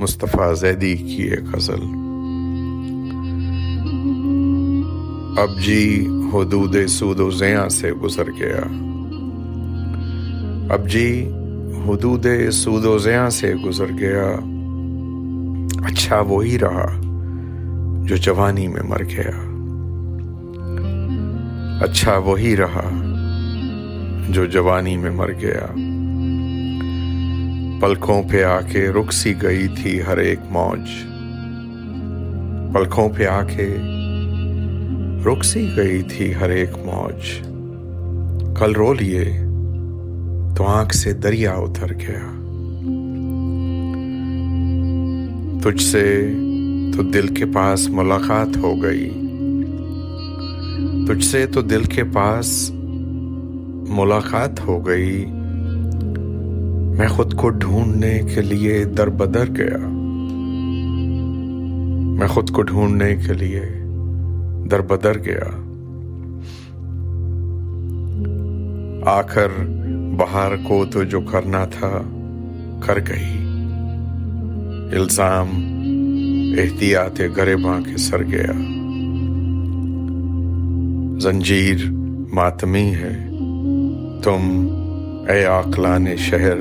مصطفیٰ زیدی کی ایک غزل۔ اب جی حدود سود و زیاں سے گزر گیا۔ اب جی حدود سود و زیاں سے گزر گیا۔ اچھا وہی رہا جو جوانی میں مر گیا۔ اچھا وہی رہا جو جوانی میں مر گیا۔ پلکوں پہ آ کے رک سی گئی تھی ہر ایک موج۔ پلکوں پہ آ کے رک سی گئی تھی ہر ایک موج۔ کل رو لیے تو آنکھ سے دریا اتر گیا۔ تجھ سے تو دل کے پاس ملاقات ہو گئی۔ تجھ سے تو دل کے پاس ملاقات ہو گئی۔ میں خود کو ڈھونڈنے کے لیے در بدر گیا۔ میں خود کو ڈھونڈنے کے لیے در بدر گیا۔ آخر بہار کو تو جو کرنا تھا کر گئی۔ الزام احتیاط گریباں کے سر گیا۔ زنجیر ماتمی ہے۔ تم اے آکلان شہر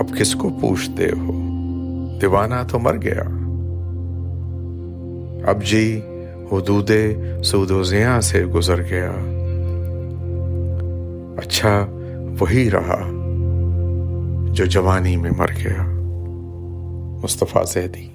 اب کس کو پوچھتے ہو؟ دیوانہ تو مر گیا۔ اب جی حدود سود و زیاں سے گزر گیا۔ اچھا وہی رہا جو جوانی میں مر گیا۔ مصطفیٰ زیدی